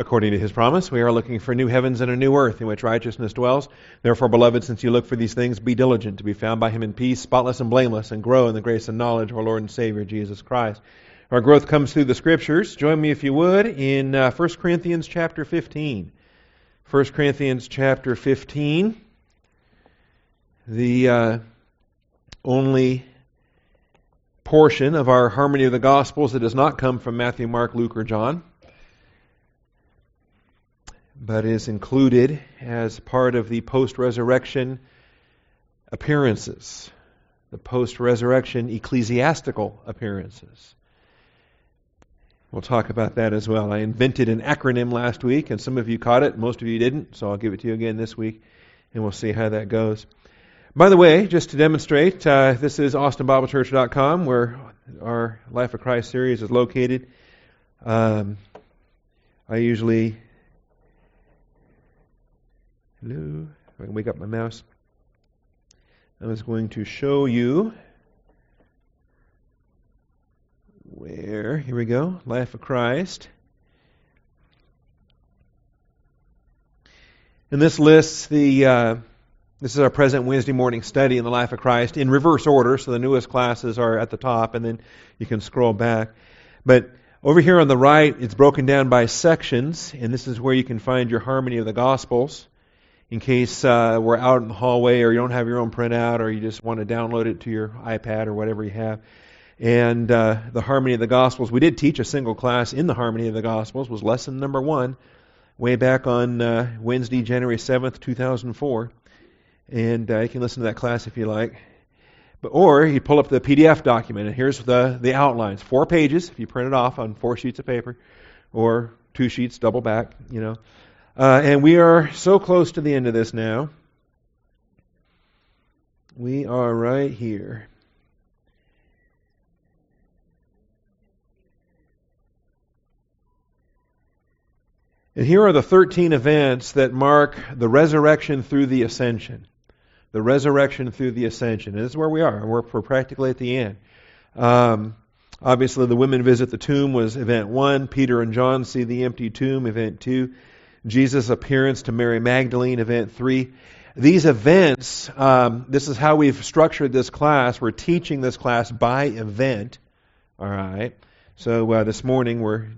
According to his promise, we are looking for new heavens and a new earth in which righteousness dwells. Therefore, beloved, since you look for these things, be diligent to be found by him in peace, spotless and blameless, and grow in the grace and knowledge of our Lord and Savior, Jesus Christ. Our growth comes through the Scriptures. Join me, if you would, in uh, 1 Corinthians chapter 15. 1 Corinthians chapter 15. The uh, only portion of our Harmony of the Gospels that does not come from Matthew, Mark, Luke, or John but is included as part of the post resurrection appearances, the post resurrection ecclesiastical appearances. We'll talk about that as well. I invented an acronym last week, and some of you caught it, most of you didn't, so I'll give it to you again this week, and we'll see how that goes. By the way, just to demonstrate, uh, this is austinbiblechurch.com, where our Life of Christ series is located. Um, I usually Hello. I can wake up my mouse. I was going to show you where, here we go, Life of Christ. And this lists the, uh, this is our present Wednesday morning study in the Life of Christ in reverse order, so the newest classes are at the top, and then you can scroll back. But over here on the right, it's broken down by sections, and this is where you can find your harmony of the Gospels in case uh, we're out in the hallway or you don't have your own printout or you just want to download it to your iPad or whatever you have. And uh, the Harmony of the Gospels. We did teach a single class in the Harmony of the Gospels. Was lesson number one, way back on uh, Wednesday, January seventh, two thousand four. And uh, you can listen to that class if you like. But, or you pull up the PDF document, and here's the, the outlines. Four pages, if you print it off on four sheets of paper, or two sheets, double back, you know. Uh, and we are so close to the end of this now. We are right here. And here are the 13 events that mark the resurrection through the ascension. The resurrection through the ascension. And this is where we are. We're, we're practically at the end. Um, obviously, the women visit the tomb was event one. Peter and John see the empty tomb, event two. Jesus' appearance to Mary Magdalene, event three. These events, um, this is how we've structured this class. We're teaching this class by event. All right. So uh, this morning we're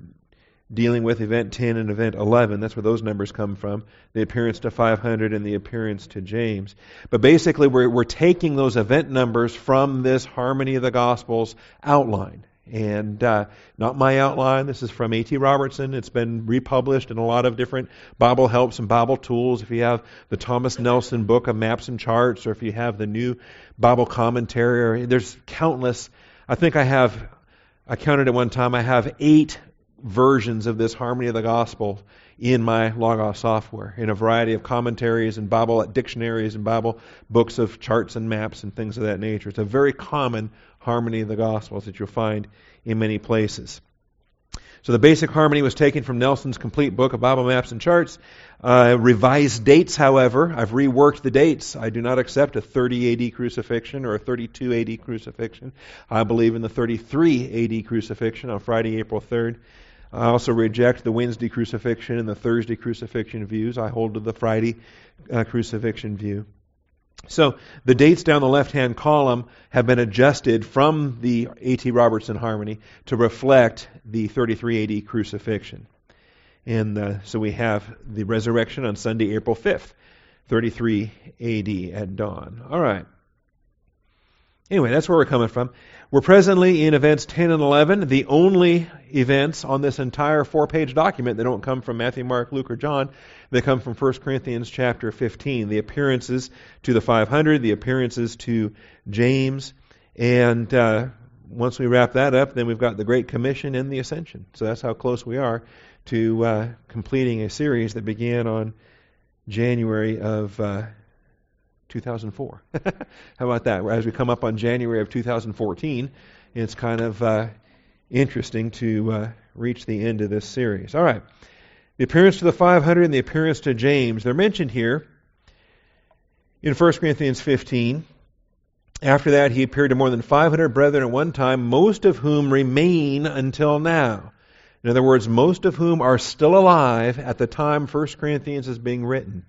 dealing with event 10 and event 11. That's where those numbers come from. The appearance to 500 and the appearance to James. But basically, we're, we're taking those event numbers from this Harmony of the Gospels outline. And uh, not my outline. This is from A.T. Robertson. It's been republished in a lot of different Bible helps and Bible tools. If you have the Thomas Nelson book of maps and charts, or if you have the new Bible commentary, or there's countless. I think I have. I counted at one time. I have eight versions of this Harmony of the Gospel in my Logos software in a variety of commentaries and Bible dictionaries and Bible books of charts and maps and things of that nature. It's a very common harmony of the Gospels that you'll find in many places. So the basic harmony was taken from Nelson's complete book of Bible maps and charts. Uh, revised dates, however, I've reworked the dates. I do not accept a 30 AD crucifixion or a 32 AD crucifixion. I believe in the 33 AD crucifixion on Friday, April 3rd. I also reject the Wednesday crucifixion and the Thursday crucifixion views. I hold to the Friday uh, crucifixion view. So the dates down the left hand column have been adjusted from the A.T. Robertson harmony to reflect the 33 AD crucifixion. And uh, so we have the resurrection on Sunday, April 5th, 33 AD at dawn. All right. Anyway, that's where we're coming from. We're presently in events 10 and 11, the only events on this entire four page document that don't come from Matthew, Mark, Luke, or John. They come from 1 Corinthians chapter 15. The appearances to the 500, the appearances to James, and uh, once we wrap that up, then we've got the Great Commission and the Ascension. So that's how close we are to uh, completing a series that began on January of. Uh, 2004. How about that? As we come up on January of 2014, it's kind of uh, interesting to uh, reach the end of this series. All right. The appearance to the 500 and the appearance to James, they're mentioned here in 1 Corinthians 15. After that, he appeared to more than 500 brethren at one time, most of whom remain until now. In other words, most of whom are still alive at the time 1 Corinthians is being written.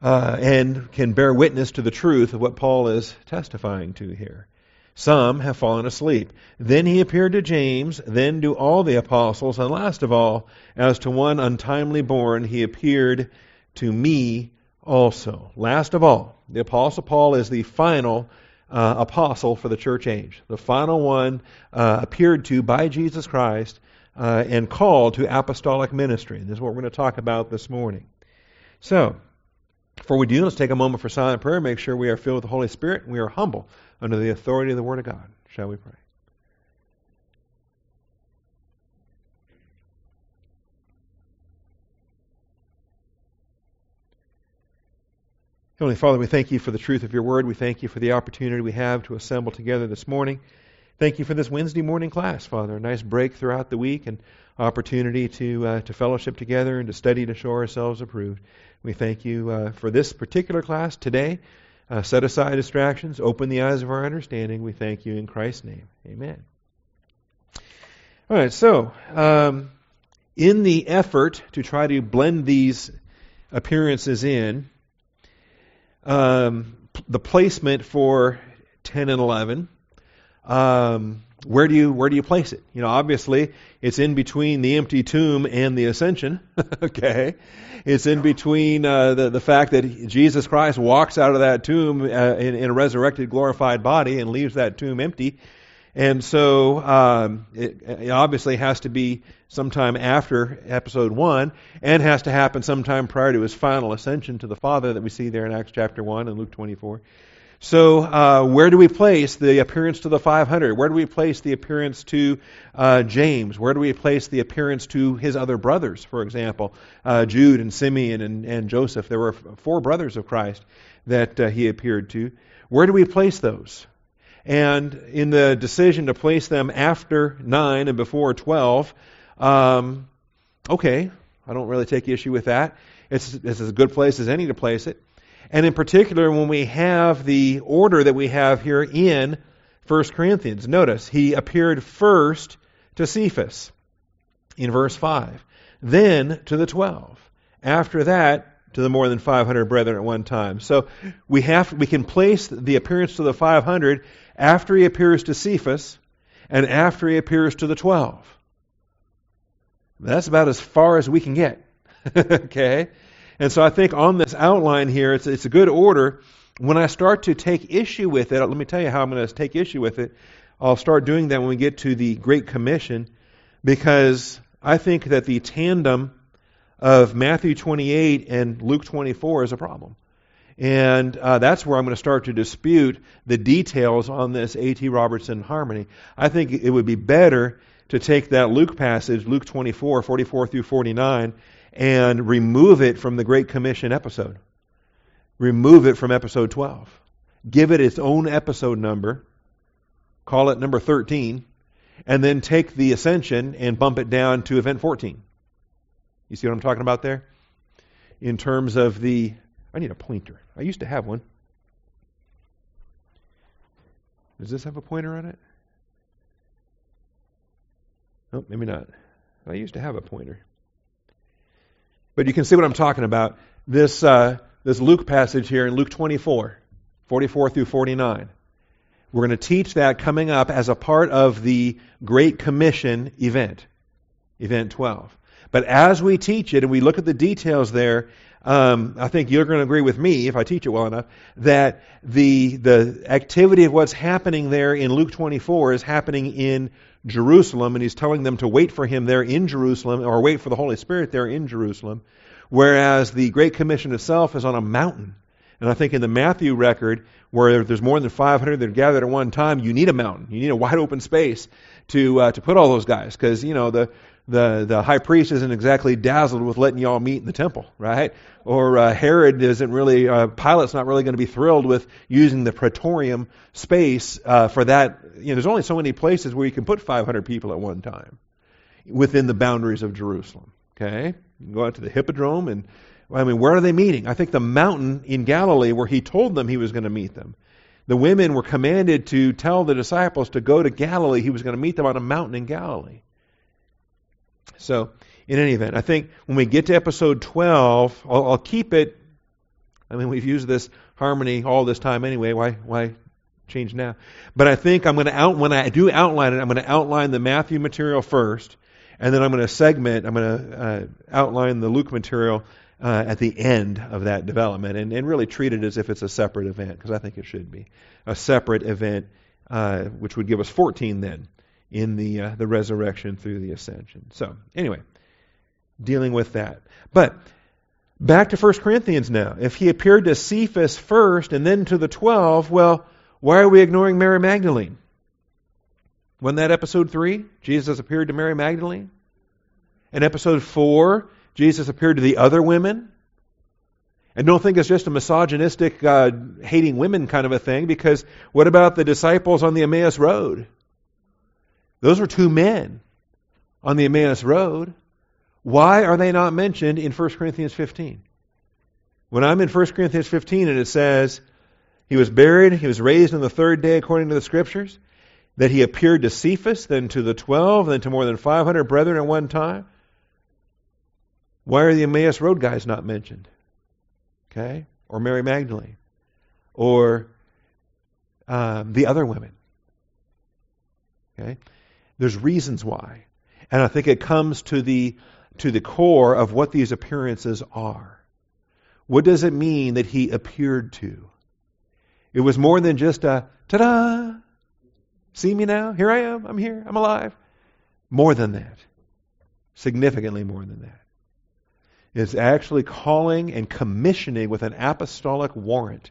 Uh, and can bear witness to the truth of what Paul is testifying to here. Some have fallen asleep. Then he appeared to James, then to all the apostles, and last of all, as to one untimely born, he appeared to me also. Last of all, the apostle Paul is the final uh, apostle for the church age. The final one uh, appeared to by Jesus Christ uh, and called to apostolic ministry. And this is what we're going to talk about this morning. So, before we do, let's take a moment for silent prayer. Make sure we are filled with the Holy Spirit and we are humble under the authority of the Word of God. Shall we pray? Heavenly Father, we thank you for the truth of your word. We thank you for the opportunity we have to assemble together this morning. Thank you for this Wednesday morning class, Father. A nice break throughout the week and opportunity to uh, to fellowship together and to study to show ourselves approved. We thank you uh, for this particular class today. Uh, set aside distractions, open the eyes of our understanding. We thank you in Christ's name. Amen. All right, so um, in the effort to try to blend these appearances in, um, the placement for 10 and 11. Um, where do you where do you place it? You know, obviously it's in between the empty tomb and the ascension. okay, it's in between uh, the the fact that Jesus Christ walks out of that tomb uh, in, in, a resurrected, glorified body and leaves that tomb empty, and so um, it, it, obviously has to be sometime after episode 1 and has to happen sometime prior to his final ascension to the Father that we see there in Acts chapter 1 and Luke 24. So, uh, where do we place the appearance to the 500? Where do we place the appearance to uh, James? Where do we place the appearance to his other brothers, for example, uh, Jude and Simeon and, and, Joseph? There were four brothers of Christ that uh, he appeared to. Where do we place those? And in the decision to place them after 9 and before 12, um, okay, I don't really take issue with that. It's, it's as good place as any to place it. And in particular, when we have the order that we have here in 1 Corinthians, notice he appeared first to Cephas in verse 5, then to the 12. After that, to the more than 500 brethren at one time. So we have we can place the appearance to the 500 after he appears to Cephas and after he appears to the 12. That's about as far as we can get. okay? And so I think on this outline here, it's, it's a good order. When I start to take issue with it, let me tell you how I'm going to take issue with it. I'll start doing that when we get to the Great Commission because I think that the tandem of Matthew 28 and Luke 24 is a problem. And uh, that's where I'm going to start to dispute the details on this A.T. Robertson harmony. I think it would be better to take that Luke passage, Luke 24, 44 through 49, and remove it from the Great Commission episode. Remove it from episode 12. Give it its own episode number. Call it number 13. And then take the ascension and bump it down to event 14. You see what I'm talking about there? In terms of the. I need a pointer. I used to have one. Does this have a pointer on it? Oh, maybe not. I used to have a pointer. But you can see what I'm talking about. This, uh, this Luke passage here in Luke 24, 44 through 49. We're going to teach that coming up as a part of the Great Commission event, event 12. But as we teach it and we look at the details there, um, I think you're going to agree with me, if I teach it well enough, that the, the activity of what's happening there in Luke 24 is happening in Jerusalem, and he's telling them to wait for him there in Jerusalem, or wait for the Holy Spirit there in Jerusalem, whereas the Great Commission itself is on a mountain. And I think in the Matthew record, where there's more than 500 that are gathered at one time, you need a mountain. You need a wide open space to uh, to put all those guys, because you know the the the high priest isn't exactly dazzled with letting y'all meet in the temple, right? Or uh, Herod isn't really uh, Pilate's not really going to be thrilled with using the praetorium space uh, for that. You know, there's only so many places where you can put 500 people at one time within the boundaries of Jerusalem. Okay, you can go out to the hippodrome and I mean, where are they meeting? I think the mountain in Galilee where he told them he was going to meet them. The women were commanded to tell the disciples to go to Galilee. He was going to meet them on a mountain in Galilee. So, in any event, I think when we get to episode 12, I'll, I'll keep it. I mean, we've used this harmony all this time anyway. Why, why change now? But I think I'm going to out when I do outline it. I'm going to outline the Matthew material first, and then I'm going to segment. I'm going to uh, outline the Luke material uh, at the end of that development, and, and really treat it as if it's a separate event because I think it should be a separate event, uh, which would give us 14 then in the uh, the resurrection through the ascension. So anyway, dealing with that, but. Back to 1 Corinthians now. If he appeared to Cephas first and then to the 12, well, why are we ignoring Mary Magdalene? Wasn't that episode 3? Jesus appeared to Mary Magdalene. In episode 4, Jesus appeared to the other women. And don't think it's just a misogynistic, uh, hating women kind of a thing, because what about the disciples on the Emmaus Road? Those were two men on the Emmaus Road. Why are they not mentioned in 1 Corinthians 15? When I'm in 1 Corinthians 15 and it says, He was buried, He was raised on the third day according to the Scriptures, that He appeared to Cephas, then to the twelve, then to more than 500 brethren at one time. Why are the Emmaus Road guys not mentioned? Okay? Or Mary Magdalene? Or um, the other women? Okay? There's reasons why. And I think it comes to the to the core of what these appearances are. What does it mean that he appeared to? It was more than just a ta da! See me now? Here I am. I'm here. I'm alive. More than that. Significantly more than that. It's actually calling and commissioning with an apostolic warrant.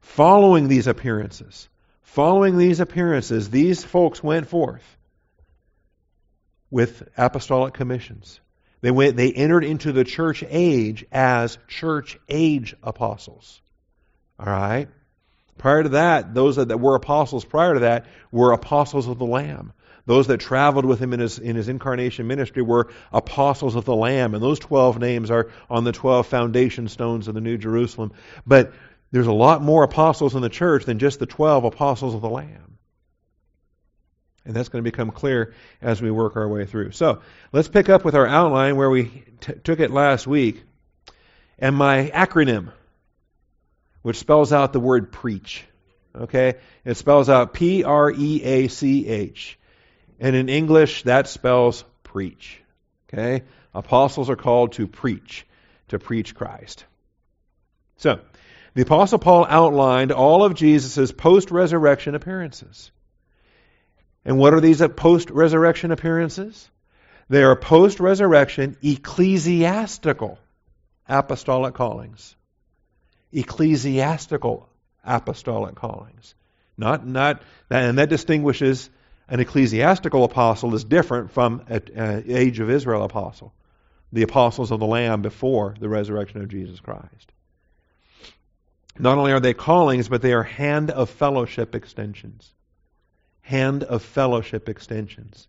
Following these appearances, following these appearances, these folks went forth with apostolic commissions. They went they entered into the church age as church age apostles. All right? Prior to that, those that were apostles prior to that were apostles of the Lamb. Those that traveled with him in his, in his incarnation ministry were apostles of the Lamb. And those 12 names are on the 12 foundation stones of the New Jerusalem. But there's a lot more apostles in the church than just the 12 apostles of the Lamb. And that's going to become clear as we work our way through. So let's pick up with our outline where we t- took it last week. And my acronym, which spells out the word preach. Okay? It spells out P R E A C H. And in English, that spells preach. Okay? Apostles are called to preach, to preach Christ. So, the Apostle Paul outlined all of Jesus' post resurrection appearances. And what are these post resurrection appearances? They are post resurrection ecclesiastical apostolic callings. Ecclesiastical apostolic callings. Not, not, and that distinguishes an ecclesiastical apostle is different from an age of Israel apostle, the apostles of the Lamb before the resurrection of Jesus Christ. Not only are they callings, but they are hand of fellowship extensions hand of fellowship extensions.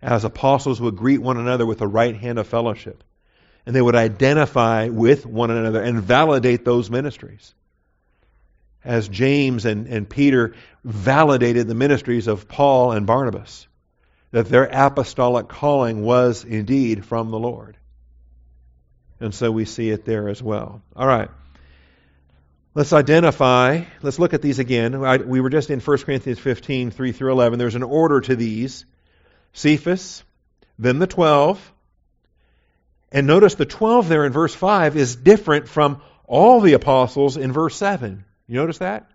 As apostles would greet one another with the right hand of fellowship. And they would identify with one another and validate those ministries. As James and, and Peter validated the ministries of Paul and Barnabas, that their apostolic calling was indeed from the Lord. And so we see it there as well. All right. Let's identify, let's look at these again. we were just in 1 Corinthians 15, 3 through 11. There's an order to these Cephas, then the 12. And notice the 12 there in verse 5 is different from all the apostles in verse 7. You notice that?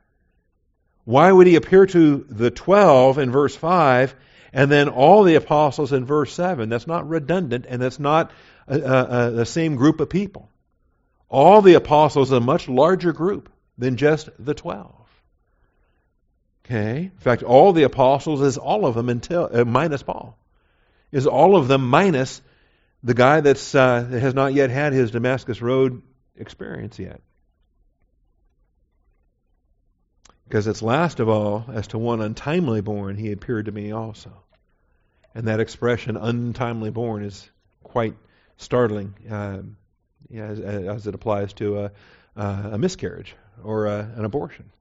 Why would he appear to the 12 in verse 5 and then all the apostles in verse 7? That's not redundant and that's not a, a, the same group of people. All the apostles a much larger group than just the 12. Okay? In fact, all the apostles is all of them until uh, minus Paul. Is all of them minus the guy that's uh, that has not yet had his Damascus Road experience yet. Because it's last of all, as to one untimely born, he appeared to me also. And that expression, untimely born, is quite startling uh, as, as, it applies to a, a miscarriage or a, an abortion.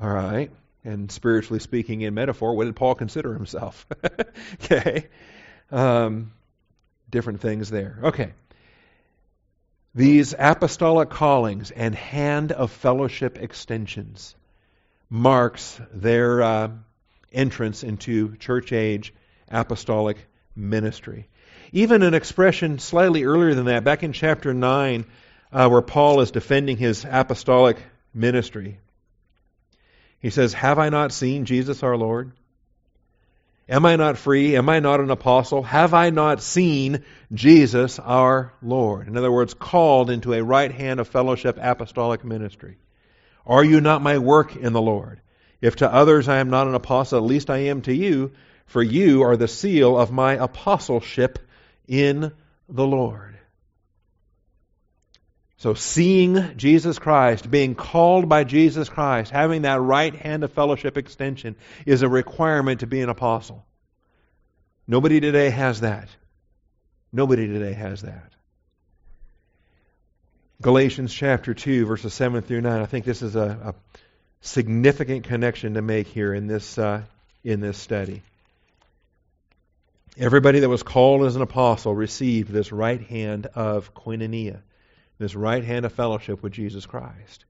All right? And spiritually speaking, in metaphor, what did Paul consider himself? okay. Um, different things there. Okay. These apostolic callings and hand of fellowship extensions marks their uh, entrance into church age apostolic ministry. Even an expression slightly earlier than that, back in chapter 9, uh, where Paul is defending his apostolic ministry, he says, Have I not seen Jesus our Lord? Am I not free? Am I not an apostle? Have I not seen Jesus our Lord? In other words, called into a right hand of fellowship apostolic ministry. Are you not my work in the Lord? If to others I am not an apostle, at least I am to you, for you are the seal of my apostleship in the Lord. So, seeing Jesus Christ, being called by Jesus Christ, having that right hand of fellowship extension is a requirement to be an apostle. Nobody today has that. Nobody today has that. Galatians chapter 2, verses 7 through 9. I think this is a, a significant connection to make here in this, uh, in this study. Everybody that was called as an apostle received this right hand of koinonia, this right hand of fellowship with Jesus Christ.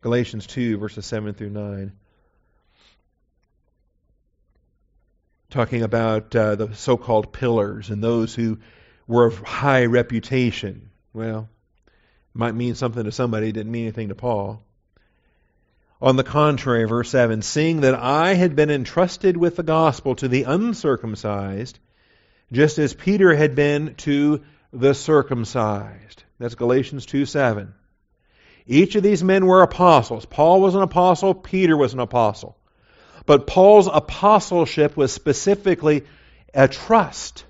Galatians 2, verses 7 through 9. Talking about uh, the so called pillars and those who were of high reputation. Well, might mean something to somebody, didn't mean anything to Paul. On the contrary, verse 7 Seeing that I had been entrusted with the gospel to the uncircumcised, just as Peter had been to the circumcised. That's Galatians 2 7. Each of these men were apostles. Paul was an apostle, Peter was an apostle. But Paul's apostleship was specifically a trust.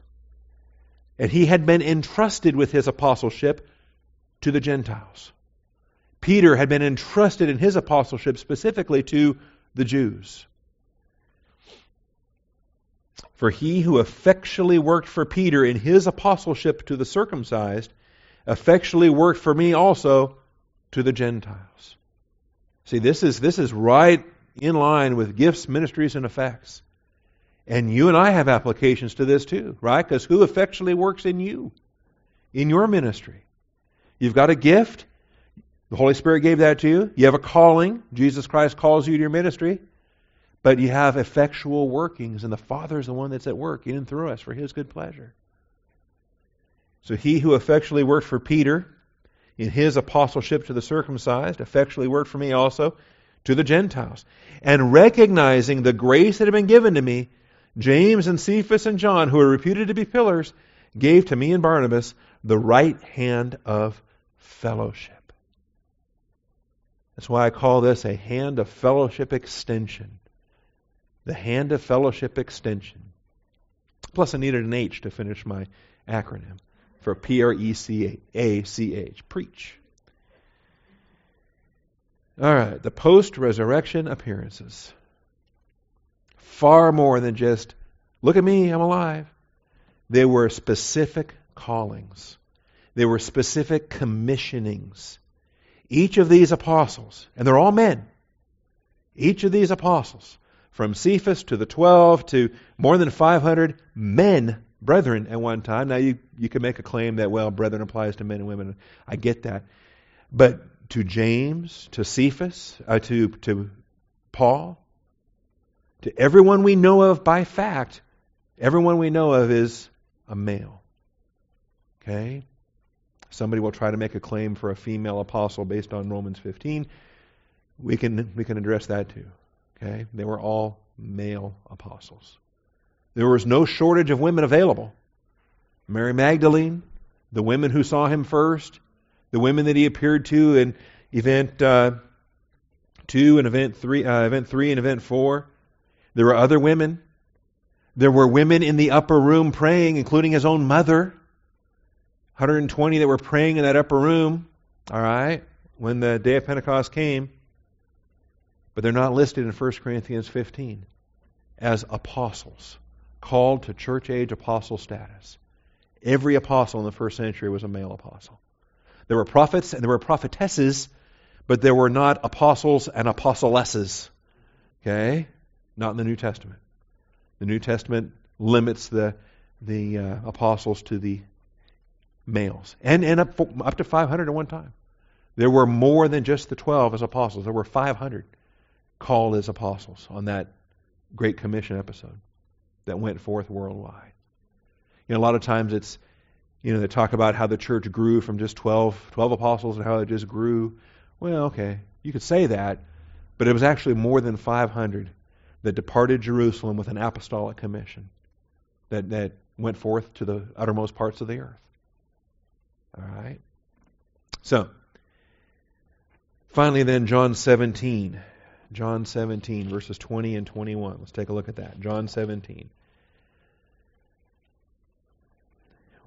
And he had been entrusted with his apostleship to the Gentiles. Peter had been entrusted in his apostleship specifically to the Jews. For he who effectually worked for Peter in his apostleship to the circumcised effectually worked for me also to the Gentiles. See, this is, this is right in line with gifts, ministries, and effects. And you and I have applications to this too, right? Because who effectually works in you, in your ministry? You've got a gift, the Holy Spirit gave that to you. You have a calling. Jesus Christ calls you to your ministry. But you have effectual workings, and the Father is the one that's at work in and through us for His good pleasure. So he who effectually worked for Peter in his apostleship to the circumcised effectually worked for me also to the Gentiles. And recognizing the grace that had been given to me, James and Cephas and John, who are reputed to be pillars, gave to me and Barnabas the right hand of fellowship. That's why I call this a hand of fellowship extension. The hand of fellowship extension. Plus, I needed an H to finish my acronym for P R E C A C H. Preach. All right, the post resurrection appearances. Far more than just, look at me, I'm alive. They were specific callings, they were specific commissionings. Each of these apostles, and they're all men, each of these apostles, from Cephas to the twelve to more than 500 men, brethren, at one time. Now, you, you can make a claim that, well, brethren applies to men and women. I get that. But to James, to Cephas, uh, to, to Paul, to everyone we know of by fact, everyone we know of is a male. Okay? Somebody will try to make a claim for a female apostle based on Romans 15. We can, we can address that too. Okay? They were all male apostles. There was no shortage of women available. Mary Magdalene, the women who saw him first, the women that he appeared to in event uh, 2 and event 3, uh, event 3 and event 4. There were other women. There were women in the upper room praying, including his own mother. 120 that were praying in that upper room, all right, when the day of Pentecost came. But they're not listed in 1 Corinthians 15 as apostles, called to church age apostle status. Every apostle in the first century was a male apostle. There were prophets and there were prophetesses, but there were not apostles and apostolesses. Okay? Not in the New Testament. The New Testament limits the the uh, apostles to the males, and and up up to 500 at one time. There were more than just the 12 as apostles. There were 500 called as apostles on that Great Commission episode that went forth worldwide. You know, a lot of times it's, you know, they talk about how the church grew from just 12, 12 apostles and how it just grew. Well, okay, you could say that, but it was actually more than 500 that departed Jerusalem with an apostolic commission that, that went forth to the uttermost parts of the earth. All right? So, finally, then, John 17. John 17, verses 20 and 21. Let's take a look at that. John 17.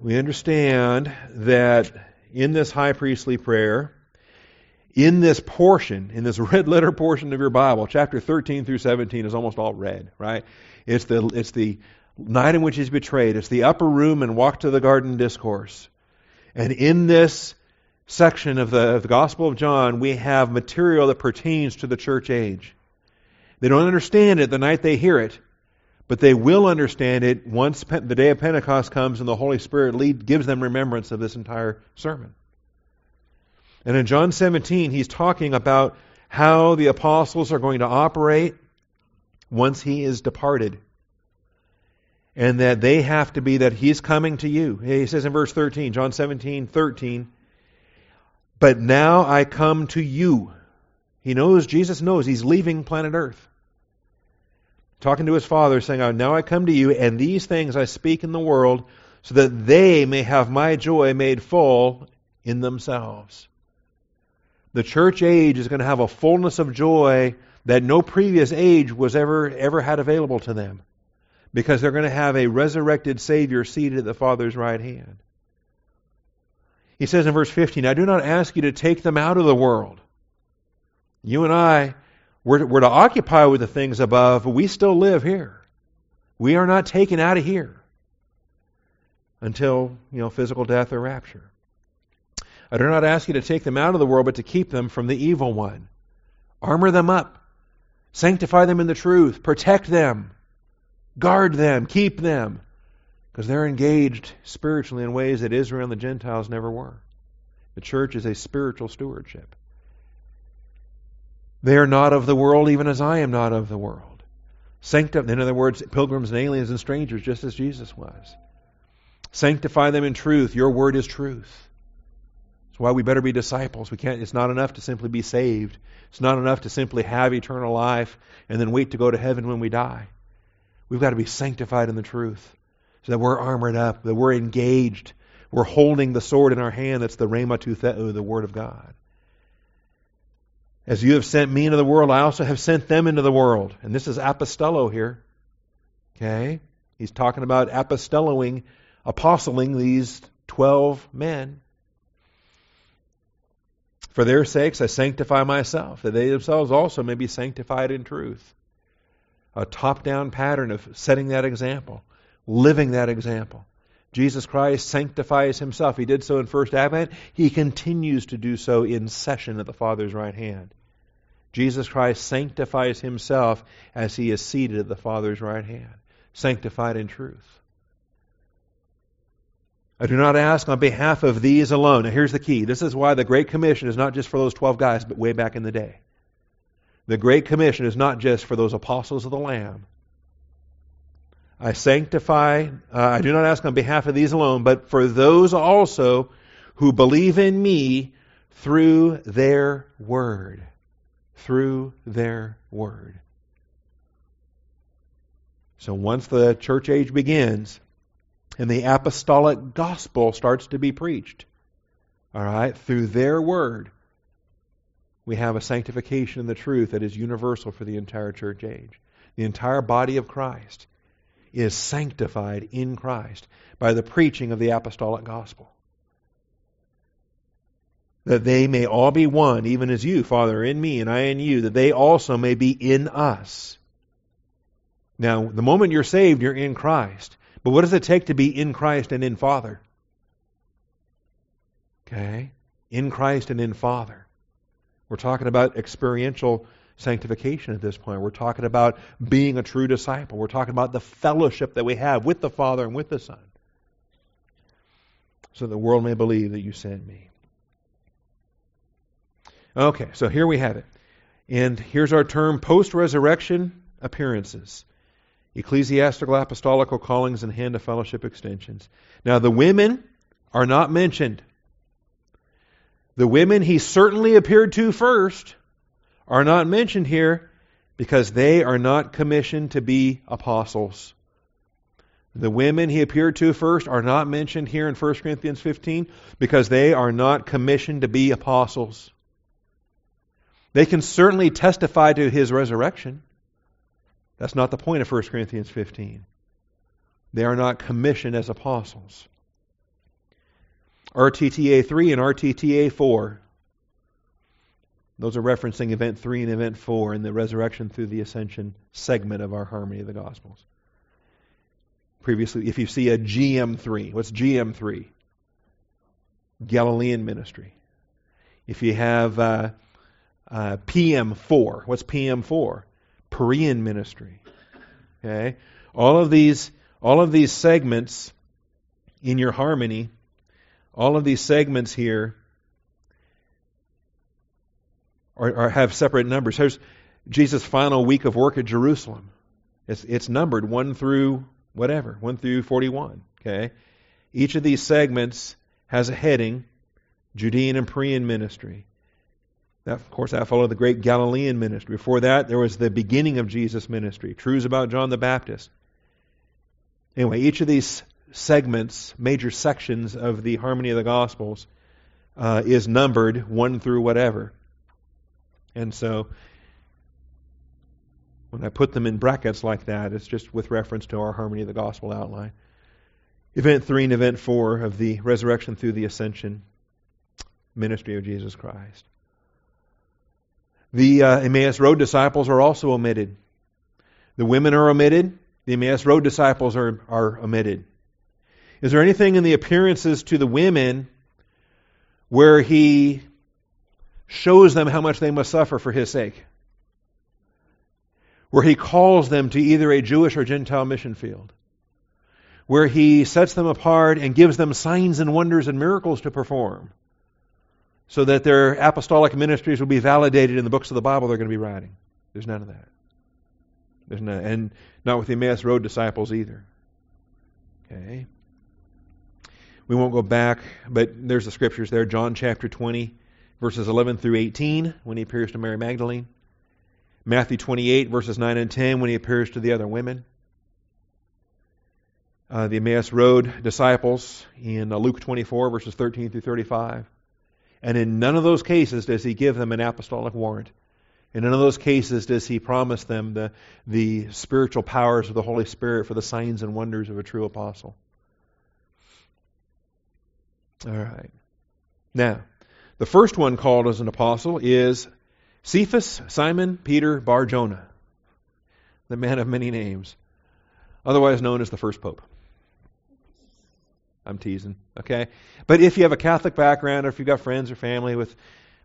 We understand that in this high priestly prayer, in this portion, in this red letter portion of your Bible, chapter 13 through 17 is almost all red, right? It's the, it's the night in which he's betrayed. It's the upper room and walk to the garden discourse. And in this section of the, of the Gospel of John, we have material that pertains to the church age. They don't understand it the night they hear it, but they will understand it once the day of Pentecost comes and the Holy Spirit lead, gives them remembrance of this entire sermon. And in John 17, he's talking about how the apostles are going to operate once he is departed and that they have to be that he's coming to you. He says in verse 13, John 17, 13, but now I come to you. He knows, Jesus knows, he's leaving planet Earth. Talking to his Father, saying, oh, Now I come to you, and these things I speak in the world, so that they may have my joy made full in themselves. The church age is going to have a fullness of joy that no previous age was ever ever had available to them because they're going to have a resurrected Savior seated at the Father's right hand. He says in verse 15, I do not ask you to take them out of the world. You and I, we're, we're to occupy with the things above, but we still live here. We are not taken out of here until, you know, physical death or rapture. I do not ask you to take them out of the world, but to keep them from the evil one. Armor them up. Sanctify them in the truth. Protect them. Guard them, keep them, because they're engaged spiritually in ways that Israel and the Gentiles never were. The church is a spiritual stewardship. They are not of the world, even as I am not of the world. Sanctify, in other words, pilgrims and aliens and strangers, just as Jesus was. Sanctify them in truth. Your word is truth. That's why we better be disciples. We can't. It's not enough to simply be saved. It's not enough to simply have eternal life and then wait to go to heaven when we die. We've got to be sanctified in the truth so that we're armored up, that we're engaged. We're holding the sword in our hand that's the Rhema tou Theou, uh, the Word of God. As you have sent me into the world, I also have sent them into the world. And this is apostello here. Okay? He's talking about apostelloing, apostling these 12 men. For their sakes I sanctify myself, that they themselves also may be sanctified in truth a top down pattern of setting that example, living that example. Jesus Christ sanctifies himself. He did so in First Advent. He continues to do so in session at the Father's right hand. Jesus Christ sanctifies himself as he is seated at the Father's right hand, sanctified in truth. I do not ask on behalf of these alone. Now, here's the key. This is why the Great Commission is not just for those 12 guys, but way back in the day. The Great Commission is not just for those apostles of the Lamb. I sanctify, uh, I do not ask on behalf of these alone, but for those also who believe in me through their word. Through their word. So once the church age begins and the apostolic gospel starts to be preached, all right, through their word, we have a sanctification in the truth that is universal for the entire church age. The entire body of Christ is sanctified in Christ by the preaching of the apostolic gospel. That they may all be one, even as you, Father, in me and I in you, that they also may be in us. Now, the moment you're saved, you're in Christ. But what does it take to be in Christ and in Father? Okay? In Christ and in Father. We're talking about experiential sanctification at this point. We're talking about being a true disciple. We're talking about the fellowship that we have with the Father and with the Son. So the world may believe that you sent me. Okay, so here we have it. And here's our term post resurrection appearances ecclesiastical, apostolical callings, and hand of fellowship extensions. Now, the women are not mentioned. The women he certainly appeared to first are not mentioned here because they are not commissioned to be apostles. The women he appeared to first are not mentioned here in 1 Corinthians 15 because they are not commissioned to be apostles. They can certainly testify to his resurrection. That's not the point of 1 Corinthians 15. They are not commissioned as apostles. RTTA 3 and RTTA 4. Those are referencing event 3 and event 4 in the resurrection through the ascension segment of our Harmony of the Gospels. Previously, if you see a GM3, what's GM3? Galilean ministry. If you have uh, uh, PM4, what's PM4? Perean ministry. Okay? All of these all of these segments in your harmony, all of these segments here are, are have separate numbers. Here's Jesus' final week of work at Jerusalem. It's, it's numbered 1 through whatever, 1 through 41. Okay? Each of these segments has a heading Judean and Perean ministry. That, of course, that followed the great Galilean ministry. Before that, there was the beginning of Jesus' ministry, truths about John the Baptist. Anyway, each of these segments, major sections of the harmony of the Gospels, uh, is numbered one through whatever. And so, when I put them in brackets like that, it's just with reference to our harmony of the Gospel outline. Event 3 and Event 4 of the resurrection through the ascension ministry of Jesus Christ. The uh, Emmaus Road disciples are also omitted. The women are omitted. The Emmaus Road disciples are, are omitted. Is there anything in the appearances to the women where he shows them how much they must suffer for his sake? Where he calls them to either a Jewish or Gentile mission field? Where he sets them apart and gives them signs and wonders and miracles to perform? so that their apostolic ministries will be validated in the books of the Bible they're going to be writing. There's none of that. There's none, and not with the Emmaus Road disciples either. Okay. We won't go back, but there's the scriptures there. John chapter 20, verses 11 through 18, when he appears to Mary Magdalene. Matthew 28, verses 9 and 10, when he appears to the other women. Uh, the Emmaus Road disciples in uh, Luke 24, verses 13 through 35. And in none of those cases does he give them an apostolic warrant. In none of those cases does he promise them the, the spiritual powers of the Holy Spirit for the signs and wonders of a true apostle. All right. Now, the first one called as an apostle is Cephas, Simon, Peter, Bar Jonah, the man of many names, otherwise known as the first pope. I'm teasing, okay? But if you have a Catholic background or if you've got friends or family with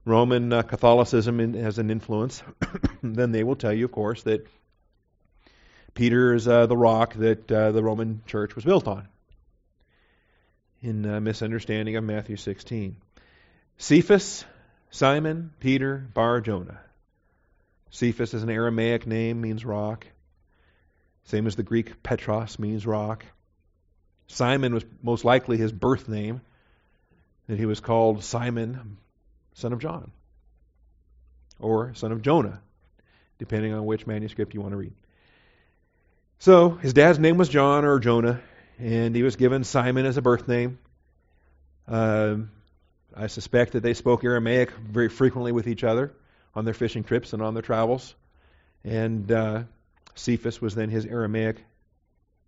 Roman uh, Catholicism in, as an influence, then they will tell you, of course, that Peter is uh, the rock that uh, the Roman church was built on, in uh, misunderstanding of Matthew 16. Cephas, Simon, Peter, Bar Jonah. Cephas is an Aramaic name, means rock. Same as the Greek Petros means rock. Simon was most likely his birth name, that he was called Simon, son of John, or son of Jonah, depending on which manuscript you want to read. So his dad's name was John or Jonah, and he was given Simon as a birth name. Uh, I suspect that they spoke Aramaic very frequently with each other on their fishing trips and on their travels. And uh, Cephas was then his Aramaic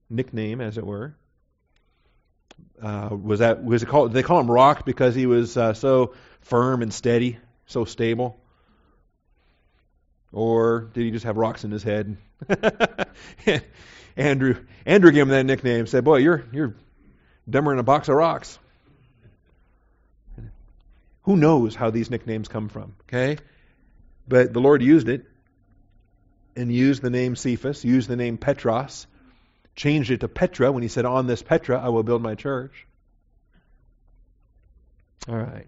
nickname, as it were uh, was that was it called? They call him Rock because he was uh, so firm and steady, so stable. Or did he just have rocks in his head? Andrew Andrew gave him that nickname. Said, "Boy, you're you're dumber than a box of rocks." Who knows how these nicknames come from? Okay, but the Lord used it, and used the name Cephas, used the name Petros, changed it to Petra when he said, On this Petra I will build my church. All right.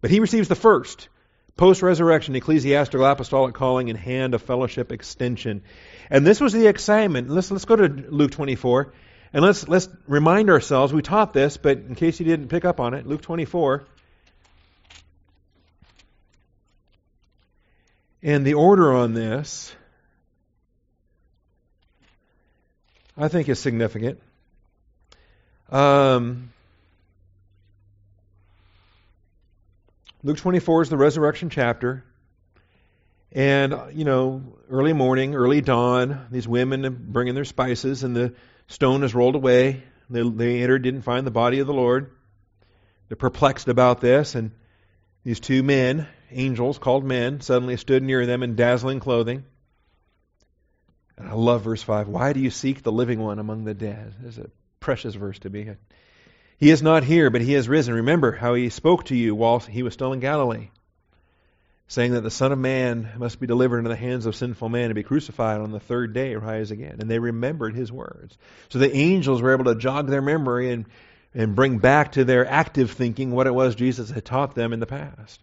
But he receives the first post resurrection ecclesiastical apostolic calling and hand of fellowship extension. And this was the excitement. Let's, let's go to Luke 24 and let's, let's remind ourselves. We taught this, but in case you didn't pick up on it, Luke 24. And the order on this, I think, is significant. Um, Luke 24 is the resurrection chapter. And, uh, you know, early morning, early dawn, these women are bringing their spices, and the stone is rolled away. They, they entered, didn't find the body of the Lord. They're perplexed about this, and these two men, angels called men, suddenly stood near them in dazzling clothing. And I love verse 5. Why do you seek the living one among the dead? This is a precious verse to me. He is not here, but he has risen. Remember how he spoke to you while he was still in Galilee, saying that the Son of Man must be delivered into the hands of sinful men and be crucified on the third day, rise again. And they remembered his words. So the angels were able to jog their memory and, and bring back to their active thinking what it was Jesus had taught them in the past.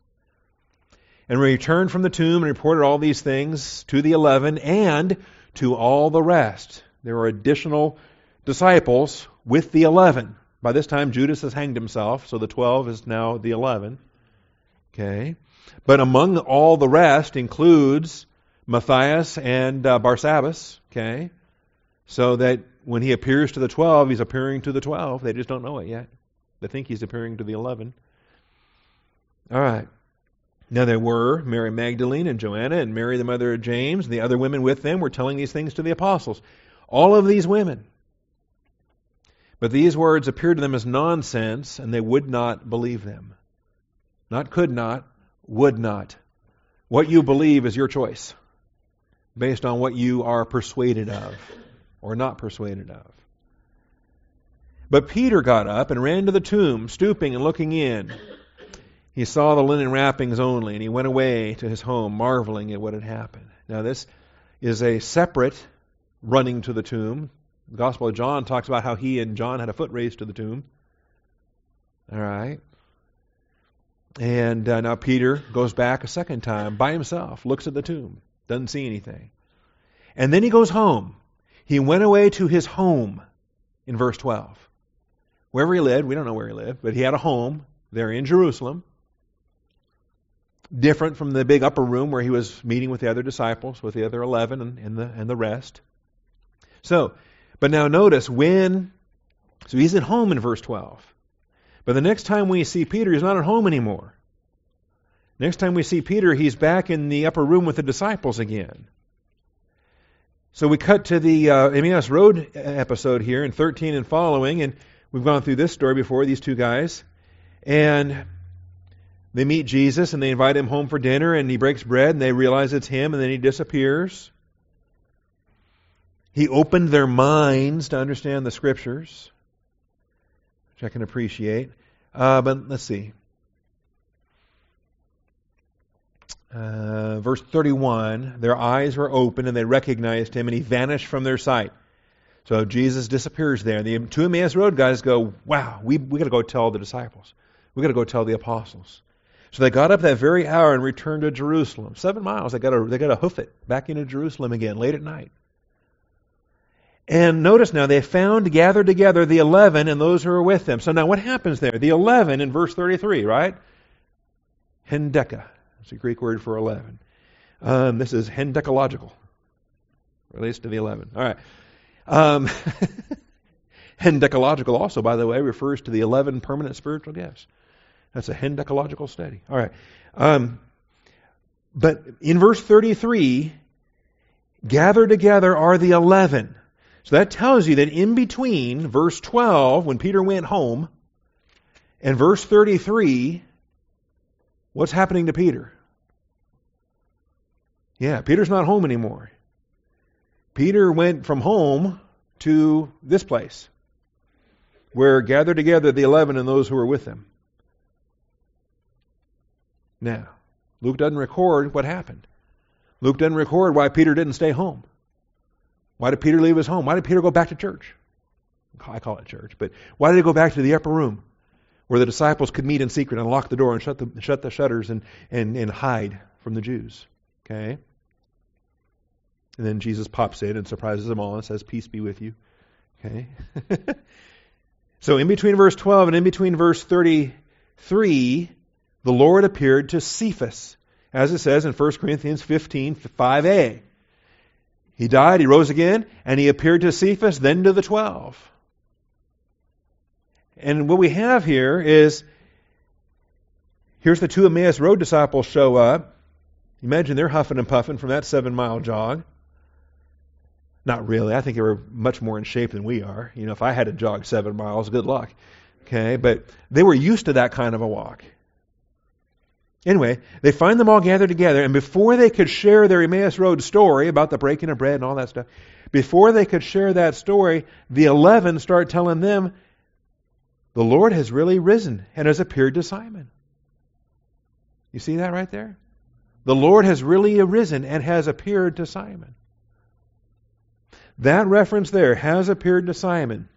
And returned from the tomb and reported all these things to the eleven and to all the rest. There were additional disciples with the eleven. By this time, Judas has hanged himself, so the 12 is now the 11. Okay. But among all the rest includes Matthias and uh, Barsabbas. Okay. So that when he appears to the 12, he's appearing to the 12. They just don't know it yet. They think he's appearing to the 11. All right. Now there were Mary Magdalene and Joanna and Mary the mother of James, and the other women with them were telling these things to the apostles. All of these women but these words appeared to them as nonsense, and they would not believe them. Not could not, would not. What you believe is your choice, based on what you are persuaded of or not persuaded of. But Peter got up and ran to the tomb, stooping and looking in. He saw the linen wrappings only, and he went away to his home, marveling at what had happened. Now, this is a separate running to the tomb. The Gospel of John talks about how he and John had a foot raised to the tomb. All right. And uh, now Peter goes back a second time by himself, looks at the tomb, doesn't see anything. And then he goes home. He went away to his home in verse 12. Wherever he lived, we don't know where he lived, but he had a home there in Jerusalem. Different from the big upper room where he was meeting with the other disciples, with the other 11 and, and the, and the rest. So, but now notice when, so he's at home in verse 12. But the next time we see Peter, he's not at home anymore. Next time we see Peter, he's back in the upper room with the disciples again. So we cut to the uh, Emmaus Road episode here in 13 and following, and we've gone through this story before, these two guys. And they meet Jesus and they invite him home for dinner, and he breaks bread, and they realize it's him, and then he disappears. He opened their minds to understand the scriptures, which I can appreciate. Uh, but let's see. Uh, verse 31 their eyes were open and they recognized him and he vanished from their sight. So Jesus disappears there. And the two Emmaus Road guys go, Wow, we, we got to go tell the disciples. we got to go tell the apostles. So they got up that very hour and returned to Jerusalem. Seven miles. They got to they got to hoof it back into Jerusalem again late at night. And notice now, they found gathered together the eleven and those who were with them. So now what happens there? The eleven in verse 33, right? Hendeka. It's a Greek word for eleven. Um, this is hendekological. Relates to the eleven. All right. Um, hendekological also, by the way, refers to the eleven permanent spiritual gifts. That's a hendekological study. All right. Um, but in verse 33, gathered together are the eleven. So that tells you that in between verse 12, when Peter went home, and verse 33, what's happening to Peter? Yeah, Peter's not home anymore. Peter went from home to this place, where gathered together the eleven and those who were with them. Now, Luke doesn't record what happened. Luke doesn't record why Peter didn't stay home. Why did Peter leave his home? Why did Peter go back to church? I call it church, but why did he go back to the upper room where the disciples could meet in secret and lock the door and shut the, shut the shutters and, and, and hide from the Jews? Okay? And then Jesus pops in and surprises them all and says, Peace be with you. Okay? so in between verse 12 and in between verse 33, the Lord appeared to Cephas, as it says in 1 Corinthians 15, 5a. He died, he rose again, and he appeared to Cephas, then to the twelve. And what we have here is here's the two Emmaus Road disciples show up. Imagine they're huffing and puffing from that seven mile jog. Not really. I think they were much more in shape than we are. You know, if I had to jog seven miles, good luck. Okay, but they were used to that kind of a walk. Anyway, they find them all gathered together, and before they could share their Emmaus Road story about the breaking of bread and all that stuff, before they could share that story, the eleven start telling them, the Lord has really risen and has appeared to Simon. You see that right there? The Lord has really arisen and has appeared to Simon. That reference there, has appeared to Simon,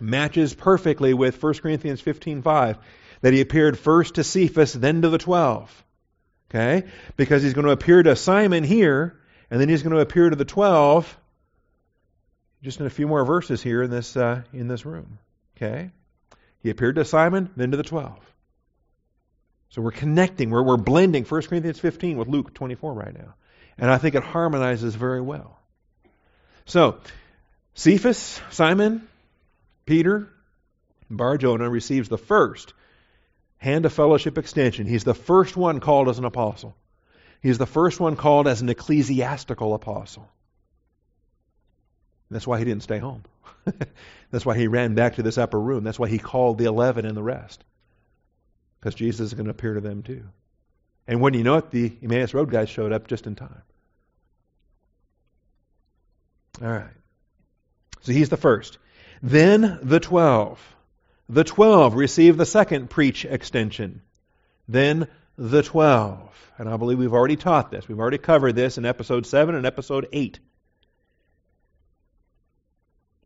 matches perfectly with 1 Corinthians 15:5 that he appeared first to Cephas then to the 12. Okay? Because he's going to appear to Simon here and then he's going to appear to the 12 just in a few more verses here in this uh, in this room. Okay? He appeared to Simon, then to the 12. So we're connecting, we're, we're blending 1 Corinthians 15 with Luke 24 right now. And I think it harmonizes very well. So, Cephas, Simon, Peter, Bar Jonah receives the first hand of fellowship extension. He's the first one called as an apostle. He's the first one called as an ecclesiastical apostle. That's why he didn't stay home. That's why he ran back to this upper room. That's why he called the eleven and the rest. Because Jesus is going to appear to them too. And when you know it, the Emmaus Road guys showed up just in time. All right. So he's the first. Then the twelve. The twelve receive the second preach extension. Then the twelve. And I believe we've already taught this. We've already covered this in episode 7 and episode 8.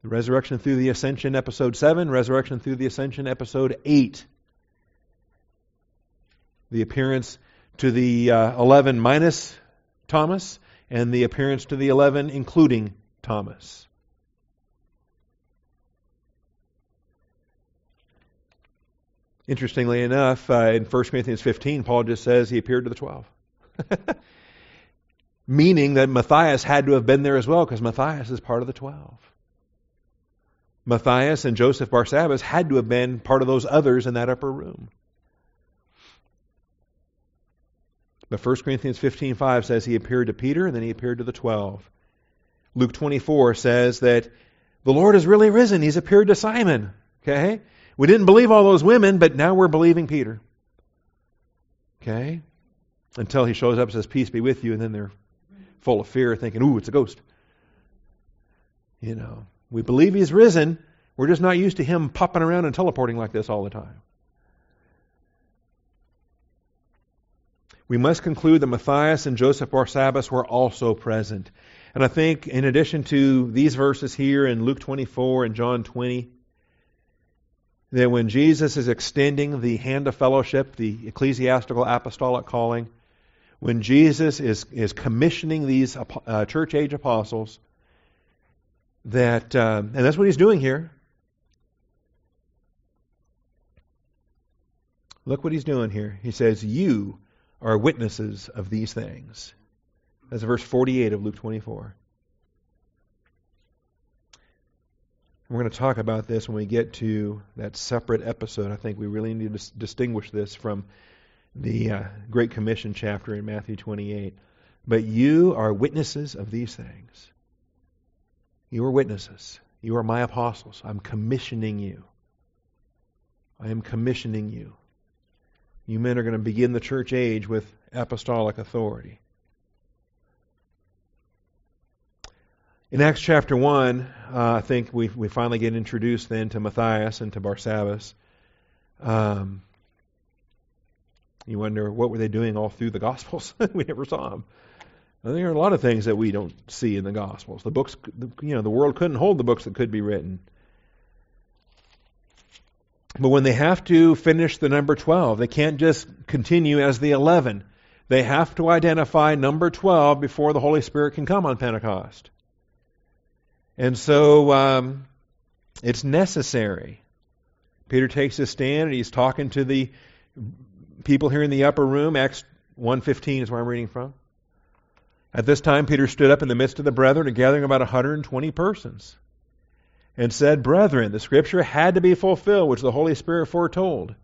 The resurrection through the ascension, episode 7. Resurrection through the ascension, episode 8. The appearance to the uh, 11 minus Thomas, and the appearance to the 11 including Thomas. Interestingly enough, uh, in 1 Corinthians 15, Paul just says he appeared to the 12. Meaning that Matthias had to have been there as well, because Matthias is part of the 12. Matthias and Joseph Barsabbas had to have been part of those others in that upper room. But 1 Corinthians 15:5 says he appeared to Peter and then he appeared to the 12. Luke 24 says that the Lord has really risen. He's appeared to Simon. Okay? We didn't believe all those women, but now we're believing Peter. Okay? Until he shows up and says, Peace be with you, and then they're full of fear, thinking, Ooh, it's a ghost. You know. We believe he's risen. We're just not used to him popping around and teleporting like this all the time. We must conclude that Matthias and Joseph Barsabbas were also present. And I think, in addition to these verses here in Luke 24 and John 20, that when Jesus is extending the hand of fellowship, the ecclesiastical apostolic calling, when Jesus is, is commissioning these uh, church age apostles, that, uh, and that's what he's doing here. Look what he's doing here. He says, You are witnesses of these things. That's verse 48 of Luke 24. We're going to talk about this when we get to that separate episode. I think we really need to distinguish this from the uh, Great Commission chapter in Matthew 28. But you are witnesses of these things. You are witnesses. You are my apostles. I'm commissioning you. I am commissioning you. You men are going to begin the church age with apostolic authority. In Acts chapter 1, uh, I think we, we finally get introduced then to Matthias and to Barsabbas. Um, you wonder what were they doing all through the Gospels? we never saw them. There are a lot of things that we don't see in the Gospels. The books, you know, the world couldn't hold the books that could be written. But when they have to finish the number 12, they can't just continue as the 11. They have to identify number 12 before the Holy Spirit can come on Pentecost. And so um, it's necessary. Peter takes a stand and he's talking to the people here in the upper room. Acts 1.15 is where I'm reading from. At this time, Peter stood up in the midst of the brethren, a gathering about 120 persons and said, Brethren, the scripture had to be fulfilled, which the Holy Spirit foretold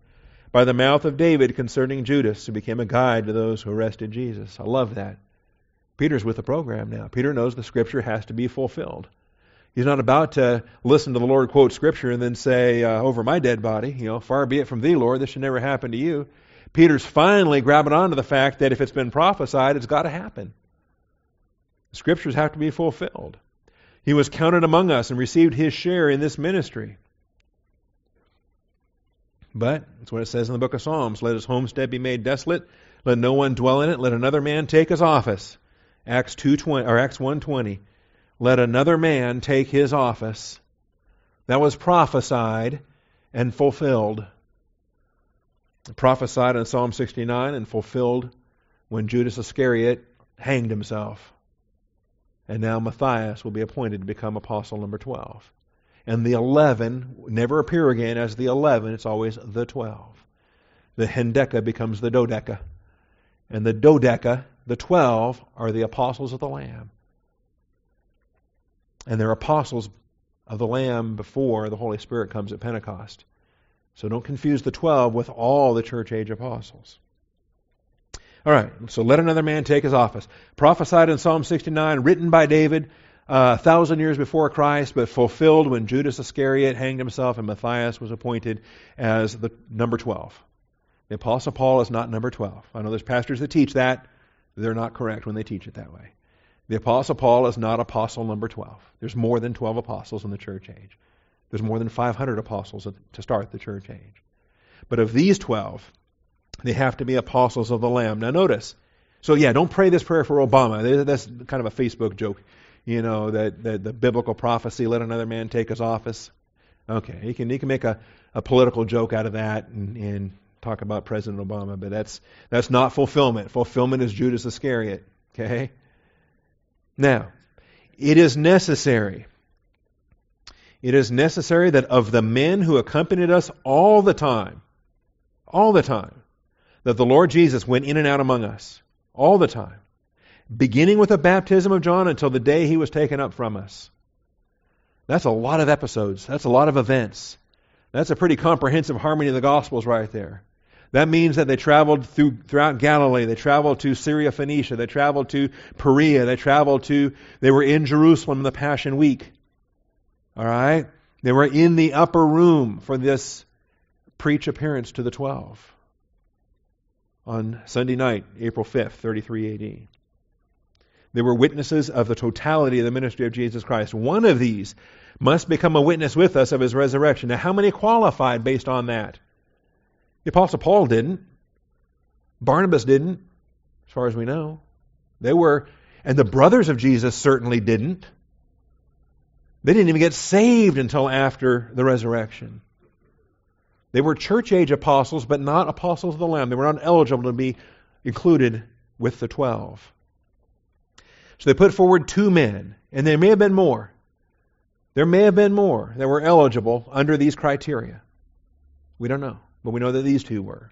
by the mouth of David concerning Judas, who became a guide to those who arrested Jesus. I love that. Peter's with the program now. Peter knows the scripture has to be fulfilled. He's not about to listen to the Lord quote scripture and then say, uh, over my dead body, you know, far be it from thee, Lord, this should never happen to you. Peter's finally grabbing onto the fact that if it's been prophesied, it's got to happen. The scriptures have to be fulfilled. He was counted among us and received his share in this ministry. But that's what it says in the book of Psalms. Let his homestead be made desolate. Let no one dwell in it. Let another man take his office. Acts two twenty or Acts one twenty. Let another man take his office. That was prophesied and fulfilled. Prophesied in Psalm sixty nine and fulfilled when Judas Iscariot hanged himself. And now Matthias will be appointed to become apostle number 12. And the 11 never appear again as the 11, it's always the 12. The Hendeca becomes the Dodeca. And the Dodeca, the 12, are the apostles of the Lamb. And they're apostles of the Lamb before the Holy Spirit comes at Pentecost. So don't confuse the 12 with all the church age apostles. All right, so let another man take his office. Prophesied in Psalm 69, written by David uh, a thousand years before Christ, but fulfilled when Judas Iscariot hanged himself and Matthias was appointed as the number 12. The Apostle Paul is not number 12. I know there's pastors that teach that. They're not correct when they teach it that way. The Apostle Paul is not apostle number 12. There's more than 12 apostles in the church age. There's more than 500 apostles to start the church age. But of these 12, they have to be apostles of the Lamb. Now, notice. So, yeah, don't pray this prayer for Obama. That's kind of a Facebook joke. You know, that, that the biblical prophecy, let another man take his office. Okay, he can, he can make a, a political joke out of that and, and talk about President Obama, but that's, that's not fulfillment. Fulfillment is Judas Iscariot. Okay? Now, it is necessary. It is necessary that of the men who accompanied us all the time, all the time, that the Lord Jesus went in and out among us all the time, beginning with the baptism of John until the day he was taken up from us. That's a lot of episodes. That's a lot of events. That's a pretty comprehensive harmony of the Gospels right there. That means that they traveled through, throughout Galilee. They traveled to Syria, Phoenicia. They traveled to Perea. They traveled to, they were in Jerusalem in the Passion Week. All right? They were in the upper room for this preach appearance to the twelve on Sunday night, April 5th, 33 AD. They were witnesses of the totality of the ministry of Jesus Christ. One of these must become a witness with us of his resurrection. Now, how many qualified based on that? The Apostle Paul didn't. Barnabas didn't, as far as we know. They were, and the brothers of Jesus certainly didn't. They didn't even get saved until after the resurrection. They were church age apostles, but not apostles of the Lamb. They were not eligible to be included with the twelve. So they put forward two men, and there may have been more. There may have been more that were eligible under these criteria. We don't know, but we know that these two were.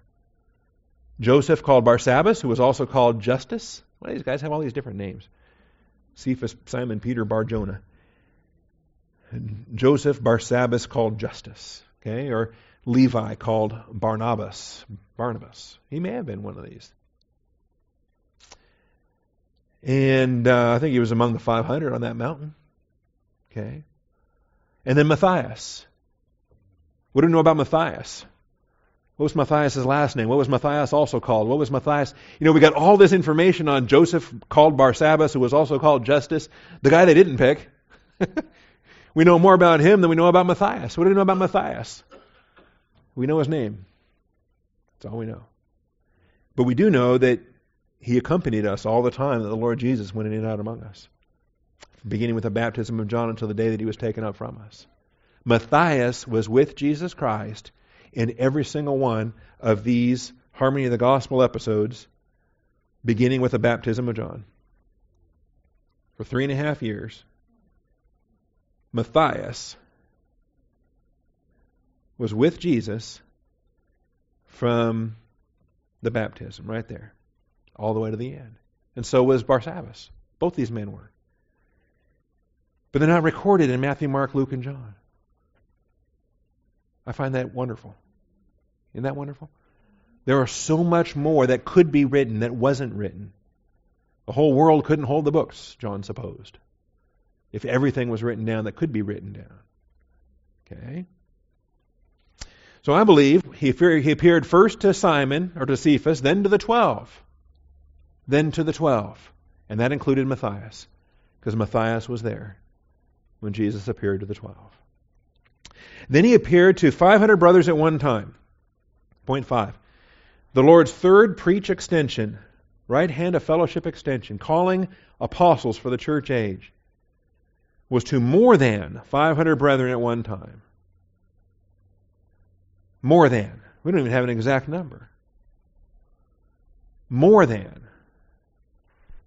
Joseph called Barsabbas, who was also called Justus. Why do these guys have all these different names? Cephas, Simon, Peter, Bar Jonah. Joseph Barsabbas called Justus. Okay, or Levi called Barnabas. Barnabas. He may have been one of these. And uh, I think he was among the 500 on that mountain. Okay. And then Matthias. What do we know about Matthias? What was Matthias' last name? What was Matthias also called? What was Matthias? You know, we got all this information on Joseph called Barsabbas, who was also called Justus, the guy they didn't pick. we know more about him than we know about Matthias. What do we know about Matthias? We know his name. That's all we know. But we do know that he accompanied us all the time that the Lord Jesus went in and out among us, beginning with the baptism of John until the day that he was taken up from us. Matthias was with Jesus Christ in every single one of these Harmony of the Gospel episodes, beginning with the baptism of John. For three and a half years, Matthias was with Jesus from the baptism, right there, all the way to the end. And so was Barsabbas. Both these men were. But they're not recorded in Matthew, Mark, Luke, and John. I find that wonderful. Isn't that wonderful? There are so much more that could be written that wasn't written. The whole world couldn't hold the books, John supposed, if everything was written down that could be written down. Okay? So I believe he he appeared first to Simon, or to Cephas, then to the twelve. Then to the twelve. And that included Matthias, because Matthias was there when Jesus appeared to the twelve. Then he appeared to 500 brothers at one time. Point five. The Lord's third preach extension, right hand of fellowship extension, calling apostles for the church age, was to more than 500 brethren at one time. More than. We don't even have an exact number. More than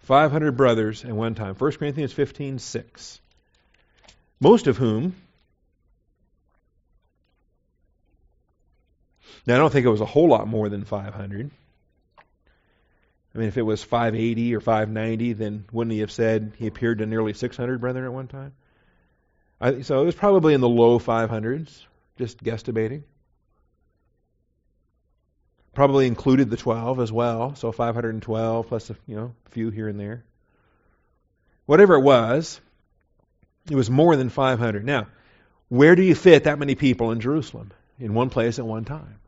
500 brothers at one time. 1 Corinthians 15 6. Most of whom, now I don't think it was a whole lot more than 500. I mean, if it was 580 or 590, then wouldn't he have said he appeared to nearly 600 brethren at one time? I, so it was probably in the low 500s, just guesstimating. Probably included the 12 as well, so 512 plus a you know, few here and there. Whatever it was, it was more than 500. Now, where do you fit that many people in Jerusalem? In one place at one time.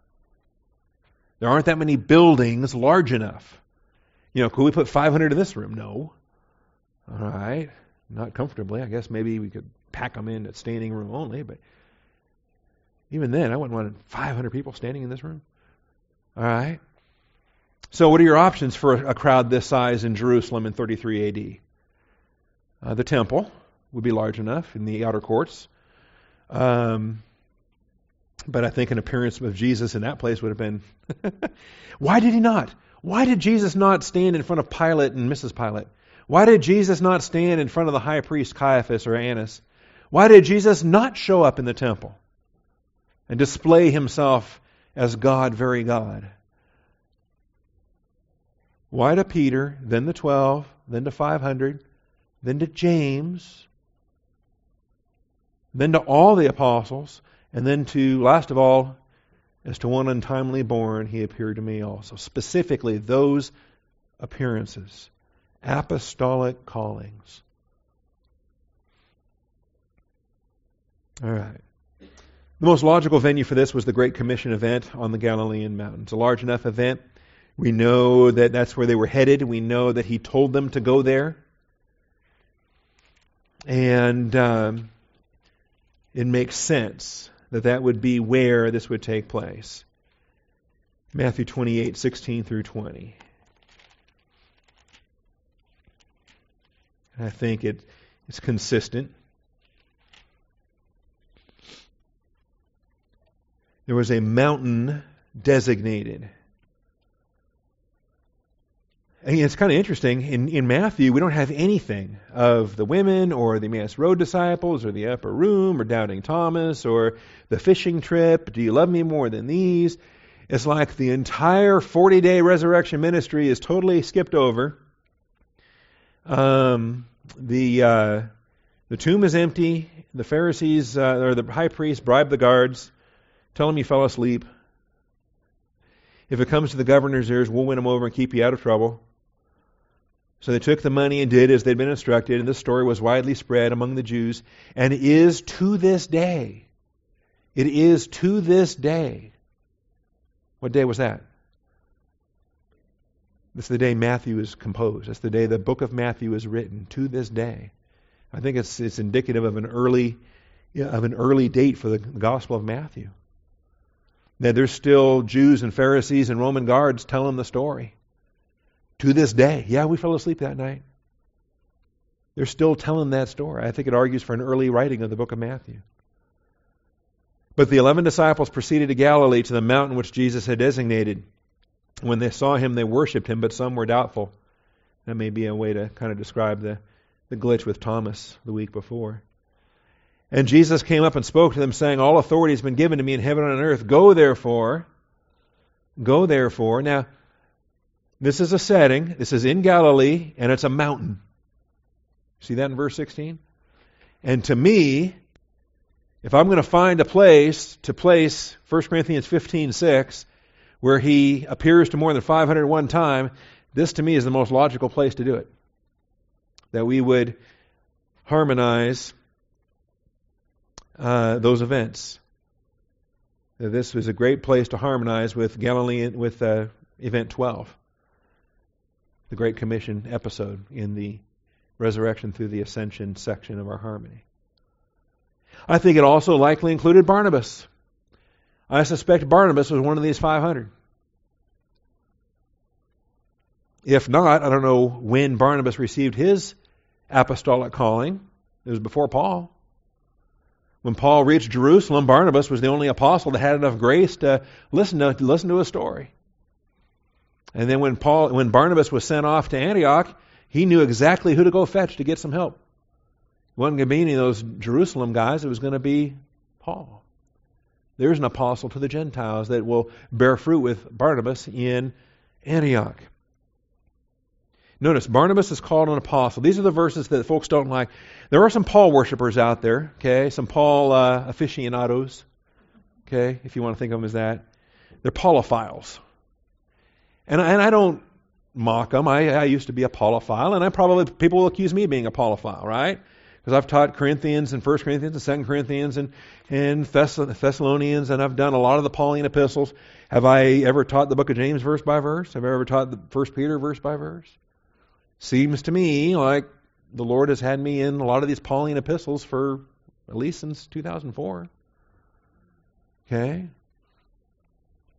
There aren't that many buildings large enough. You know, could we put 500 in this room? No. All right. Not comfortably. I guess maybe we could pack them in at standing room only, but even then, I wouldn't want 500 people standing in this room. All right? So, what are your options for a crowd this size in Jerusalem in 33 AD? Uh, the temple would be large enough in the outer courts. Um, but I think an appearance of Jesus in that place would have been. Why did he not? Why did Jesus not stand in front of Pilate and Mrs. Pilate? Why did Jesus not stand in front of the high priest Caiaphas or Annas? Why did Jesus not show up in the temple and display himself as God, very God. Why to Peter, then the 12, then to 500, then to James, then to all the apostles, and then to, last of all, as to one untimely born, he appeared to me also. Specifically, those appearances, apostolic callings. All right. The most logical venue for this was the Great Commission event on the Galilean mountains. A large enough event. We know that that's where they were headed. We know that he told them to go there. And um, it makes sense that that would be where this would take place. Matthew 28, 16 through 20. And I think it, it's consistent. there was a mountain designated. It's kind of interesting. In, in Matthew, we don't have anything of the women or the Emmaus Road disciples or the upper room or doubting Thomas or the fishing trip. Do you love me more than these? It's like the entire 40 day resurrection ministry is totally skipped over. Um, the, uh, the tomb is empty. The Pharisees uh, or the high priest bribed the guards. Tell them you fell asleep. If it comes to the governor's ears, we'll win him over and keep you out of trouble. So they took the money and did as they'd been instructed, and this story was widely spread among the Jews, and is to this day. It is to this day. What day was that? This is the day Matthew is composed. That's the day the book of Matthew is written. To this day, I think it's it's indicative of an early of an early date for the Gospel of Matthew. That there's still Jews and Pharisees and Roman guards telling the story. To this day. Yeah, we fell asleep that night. They're still telling that story. I think it argues for an early writing of the book of Matthew. But the eleven disciples proceeded to Galilee to the mountain which Jesus had designated. When they saw him, they worshipped him, but some were doubtful. That may be a way to kind of describe the, the glitch with Thomas the week before. And Jesus came up and spoke to them, saying, All authority has been given to me in heaven and on earth. Go therefore. Go therefore. Now, this is a setting. This is in Galilee, and it's a mountain. See that in verse 16? And to me, if I'm going to find a place to place 1 Corinthians 15 6, where he appears to more than 501 times, this to me is the most logical place to do it. That we would harmonize uh, those events. This was a great place to harmonize with Galilean with uh, Event 12, the Great Commission episode in the resurrection through the ascension section of our harmony. I think it also likely included Barnabas. I suspect Barnabas was one of these 500. If not, I don't know when Barnabas received his apostolic calling. It was before Paul. When Paul reached Jerusalem, Barnabas was the only apostle that had enough grace to listen to, to listen to a story. And then when Paul when Barnabas was sent off to Antioch, he knew exactly who to go fetch to get some help. It wasn't going to be any of those Jerusalem guys, it was going to be Paul. There's an apostle to the Gentiles that will bear fruit with Barnabas in Antioch. Notice, Barnabas is called an apostle. These are the verses that folks don't like. There are some Paul worshippers out there, okay? Some Paul uh, aficionados, okay? If you want to think of them as that. They're Paulophiles. And, and I don't mock them. I, I used to be a Paulophile, and I probably, people will accuse me of being a Paulophile, right? Because I've taught Corinthians and First Corinthians and Second Corinthians and, and Thessalonians, and I've done a lot of the Pauline epistles. Have I ever taught the book of James verse by verse? Have I ever taught the First Peter verse by verse? Seems to me like the Lord has had me in a lot of these Pauline epistles for at least since 2004. Okay?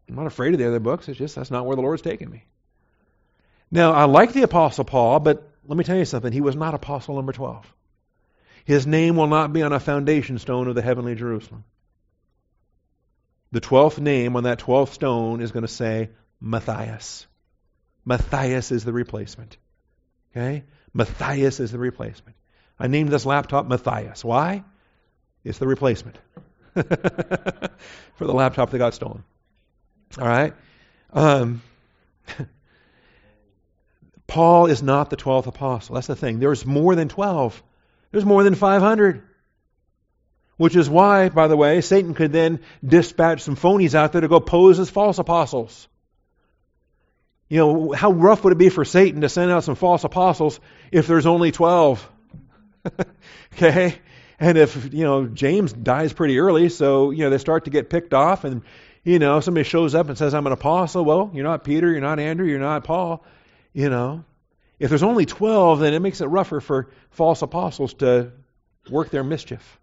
I'm not afraid of the other books. It's just that's not where the Lord's taking me. Now, I like the Apostle Paul, but let me tell you something. He was not Apostle number 12. His name will not be on a foundation stone of the heavenly Jerusalem. The twelfth name on that twelfth stone is going to say Matthias. Matthias is the replacement. Okay? Matthias is the replacement. I named this laptop Matthias. Why? It's the replacement for the laptop that got stolen. All right? Um, Paul is not the 12th apostle. That's the thing. There's more than 12, there's more than 500. Which is why, by the way, Satan could then dispatch some phonies out there to go pose as false apostles. You know, how rough would it be for Satan to send out some false apostles if there's only 12? okay? And if, you know, James dies pretty early, so, you know, they start to get picked off, and, you know, somebody shows up and says, I'm an apostle. Well, you're not Peter, you're not Andrew, you're not Paul, you know. If there's only 12, then it makes it rougher for false apostles to work their mischief.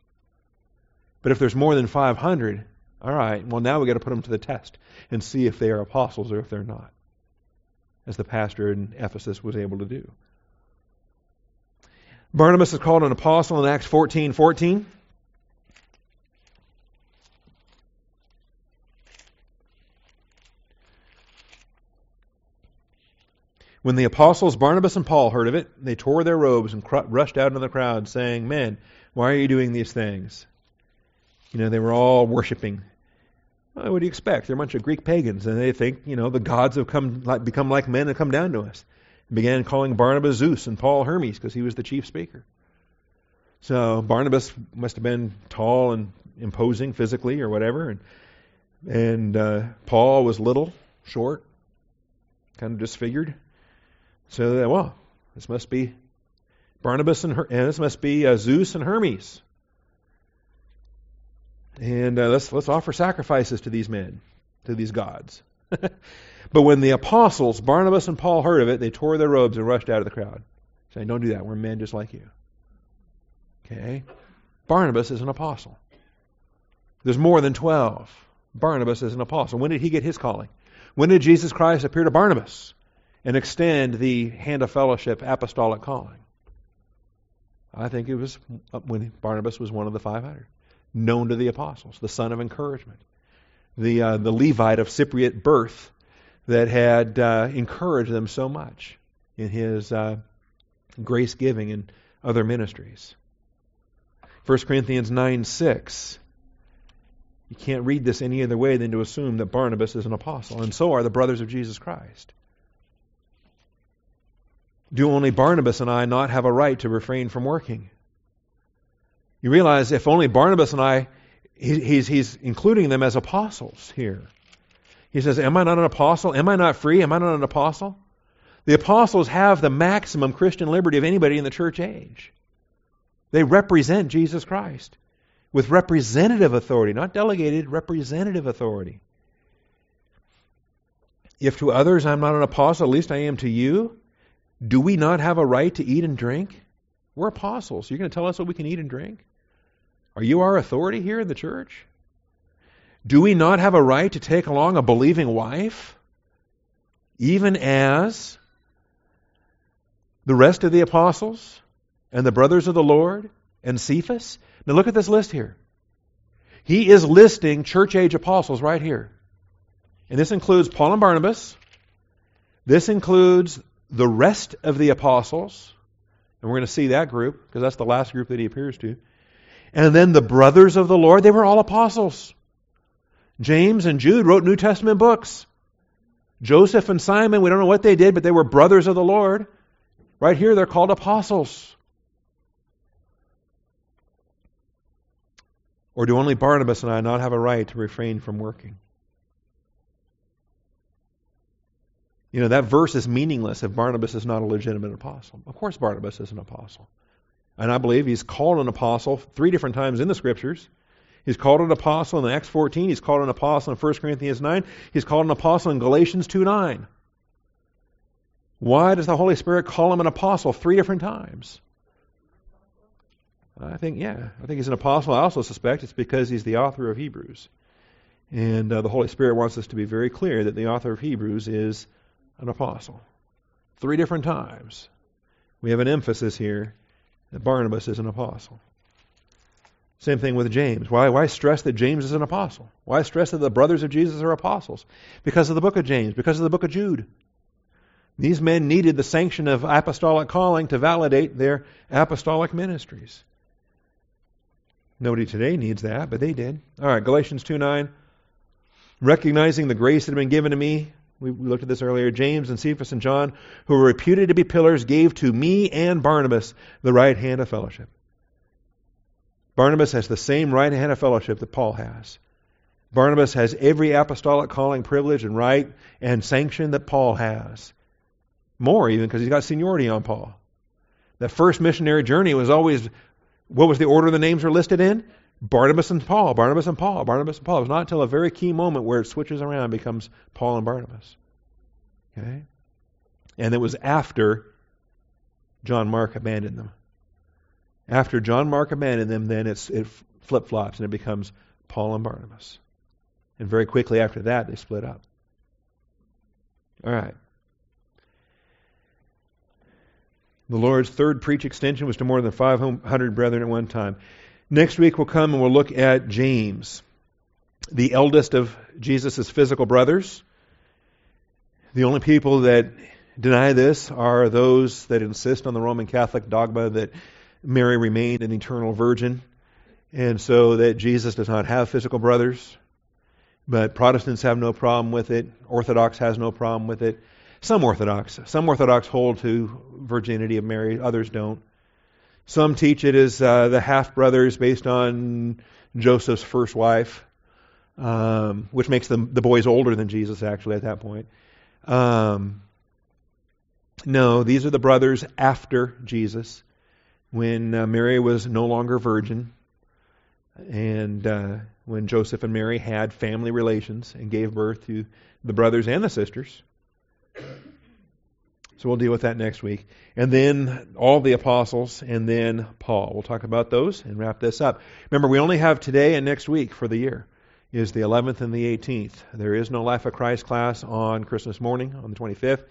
But if there's more than 500, all right, well, now we've got to put them to the test and see if they are apostles or if they're not as the pastor in Ephesus was able to do. Barnabas is called an apostle in Acts 14 14. When the apostles Barnabas and Paul heard of it, they tore their robes and cr- rushed out into the crowd, saying, Men, why are you doing these things? You know, they were all worshiping well, what do you expect? They're a bunch of Greek pagans, and they think, you know, the gods have come, like, become like men and come down to us. And began calling Barnabas Zeus and Paul Hermes because he was the chief speaker. So Barnabas must have been tall and imposing physically or whatever, and and uh, Paul was little, short, kind of disfigured. So that, well, this must be Barnabas and, Her- and this must be uh, Zeus and Hermes. And uh, let's, let's offer sacrifices to these men, to these gods. but when the apostles, Barnabas and Paul, heard of it, they tore their robes and rushed out of the crowd, saying, Don't do that. We're men just like you. Okay? Barnabas is an apostle. There's more than 12. Barnabas is an apostle. When did he get his calling? When did Jesus Christ appear to Barnabas? And extend the hand of fellowship apostolic calling? I think it was when Barnabas was one of the 500, known to the apostles, the son of encouragement, the, uh, the Levite of Cypriot birth that had uh, encouraged them so much in his uh, grace giving and other ministries. 1 Corinthians 9 6. You can't read this any other way than to assume that Barnabas is an apostle, and so are the brothers of Jesus Christ. Do only Barnabas and I not have a right to refrain from working? You realize if only Barnabas and I, he's, he's including them as apostles here. He says, Am I not an apostle? Am I not free? Am I not an apostle? The apostles have the maximum Christian liberty of anybody in the church age. They represent Jesus Christ with representative authority, not delegated, representative authority. If to others I'm not an apostle, at least I am to you, do we not have a right to eat and drink? We're apostles. You're going to tell us what we can eat and drink? Are you our authority here in the church? Do we not have a right to take along a believing wife? Even as the rest of the apostles and the brothers of the Lord and Cephas? Now look at this list here. He is listing church age apostles right here. And this includes Paul and Barnabas. This includes the rest of the apostles. And we're going to see that group because that's the last group that he appears to. And then the brothers of the Lord, they were all apostles. James and Jude wrote New Testament books. Joseph and Simon, we don't know what they did, but they were brothers of the Lord. Right here, they're called apostles. Or do only Barnabas and I not have a right to refrain from working? You know, that verse is meaningless if Barnabas is not a legitimate apostle. Of course, Barnabas is an apostle. And I believe he's called an apostle three different times in the scriptures. He's called an apostle in Acts 14. He's called an apostle in 1 Corinthians 9. He's called an apostle in Galatians 2 9. Why does the Holy Spirit call him an apostle three different times? I think, yeah, I think he's an apostle. I also suspect it's because he's the author of Hebrews. And uh, the Holy Spirit wants us to be very clear that the author of Hebrews is an apostle. Three different times. We have an emphasis here that Barnabas is an apostle. Same thing with James. Why, why stress that James is an apostle? Why stress that the brothers of Jesus are apostles? Because of the book of James, because of the book of Jude. These men needed the sanction of apostolic calling to validate their apostolic ministries. Nobody today needs that, but they did. All right, Galatians 2 9. Recognizing the grace that had been given to me, we, looked at this earlier. James and Cephas and John, who were reputed to be pillars, gave to me and Barnabas the right hand of fellowship. Barnabas has the same right hand of fellowship that Paul has. Barnabas has every apostolic calling, privilege, and right and sanction that Paul has. More, even, because he's got seniority on Paul. The first missionary journey was always what was the order the names were listed in? Barnabas and Paul, Barnabas and Paul, Barnabas and Paul. It was not until a very key moment where it switches around and becomes Paul and Barnabas. Okay? And it was after John Mark abandoned them. After John Mark abandoned them, then it's, it flip flops and it becomes Paul and Barnabas. And very quickly after that, they split up. All right. The Lord's third preach extension was to more than 500 brethren at one time. Next week we'll come and we'll look at James, the eldest of Jesus' physical brothers. The only people that deny this are those that insist on the Roman Catholic dogma that Mary remained an eternal virgin, and so that Jesus does not have physical brothers. But Protestants have no problem with it. Orthodox has no problem with it. Some Orthodox. Some Orthodox hold to virginity of Mary, others don't. Some teach it as uh, the half brothers based on Joseph's first wife, um, which makes them, the boys older than Jesus actually at that point. Um, no, these are the brothers after Jesus, when uh, Mary was no longer virgin, and uh, when Joseph and Mary had family relations and gave birth to the brothers and the sisters. So we'll deal with that next week. And then all the apostles, and then Paul. We'll talk about those and wrap this up. Remember, we only have today and next week for the year. Is the 11th and the 18th. There is no Life of Christ class on Christmas morning on the 25th.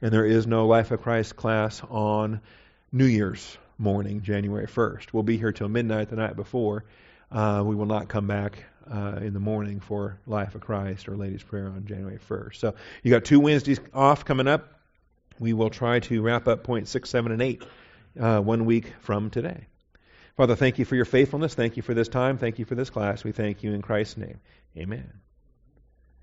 And there is no Life of Christ class on New Year's morning, January 1st. We'll be here till midnight the night before. Uh, we will not come back uh, in the morning for Life of Christ or Ladies' Prayer on January 1st. So you got two Wednesdays off coming up. We will try to wrap up point six, seven, and eight uh, one week from today. Father, thank you for your faithfulness. Thank you for this time. Thank you for this class. We thank you in Christ's name. Amen.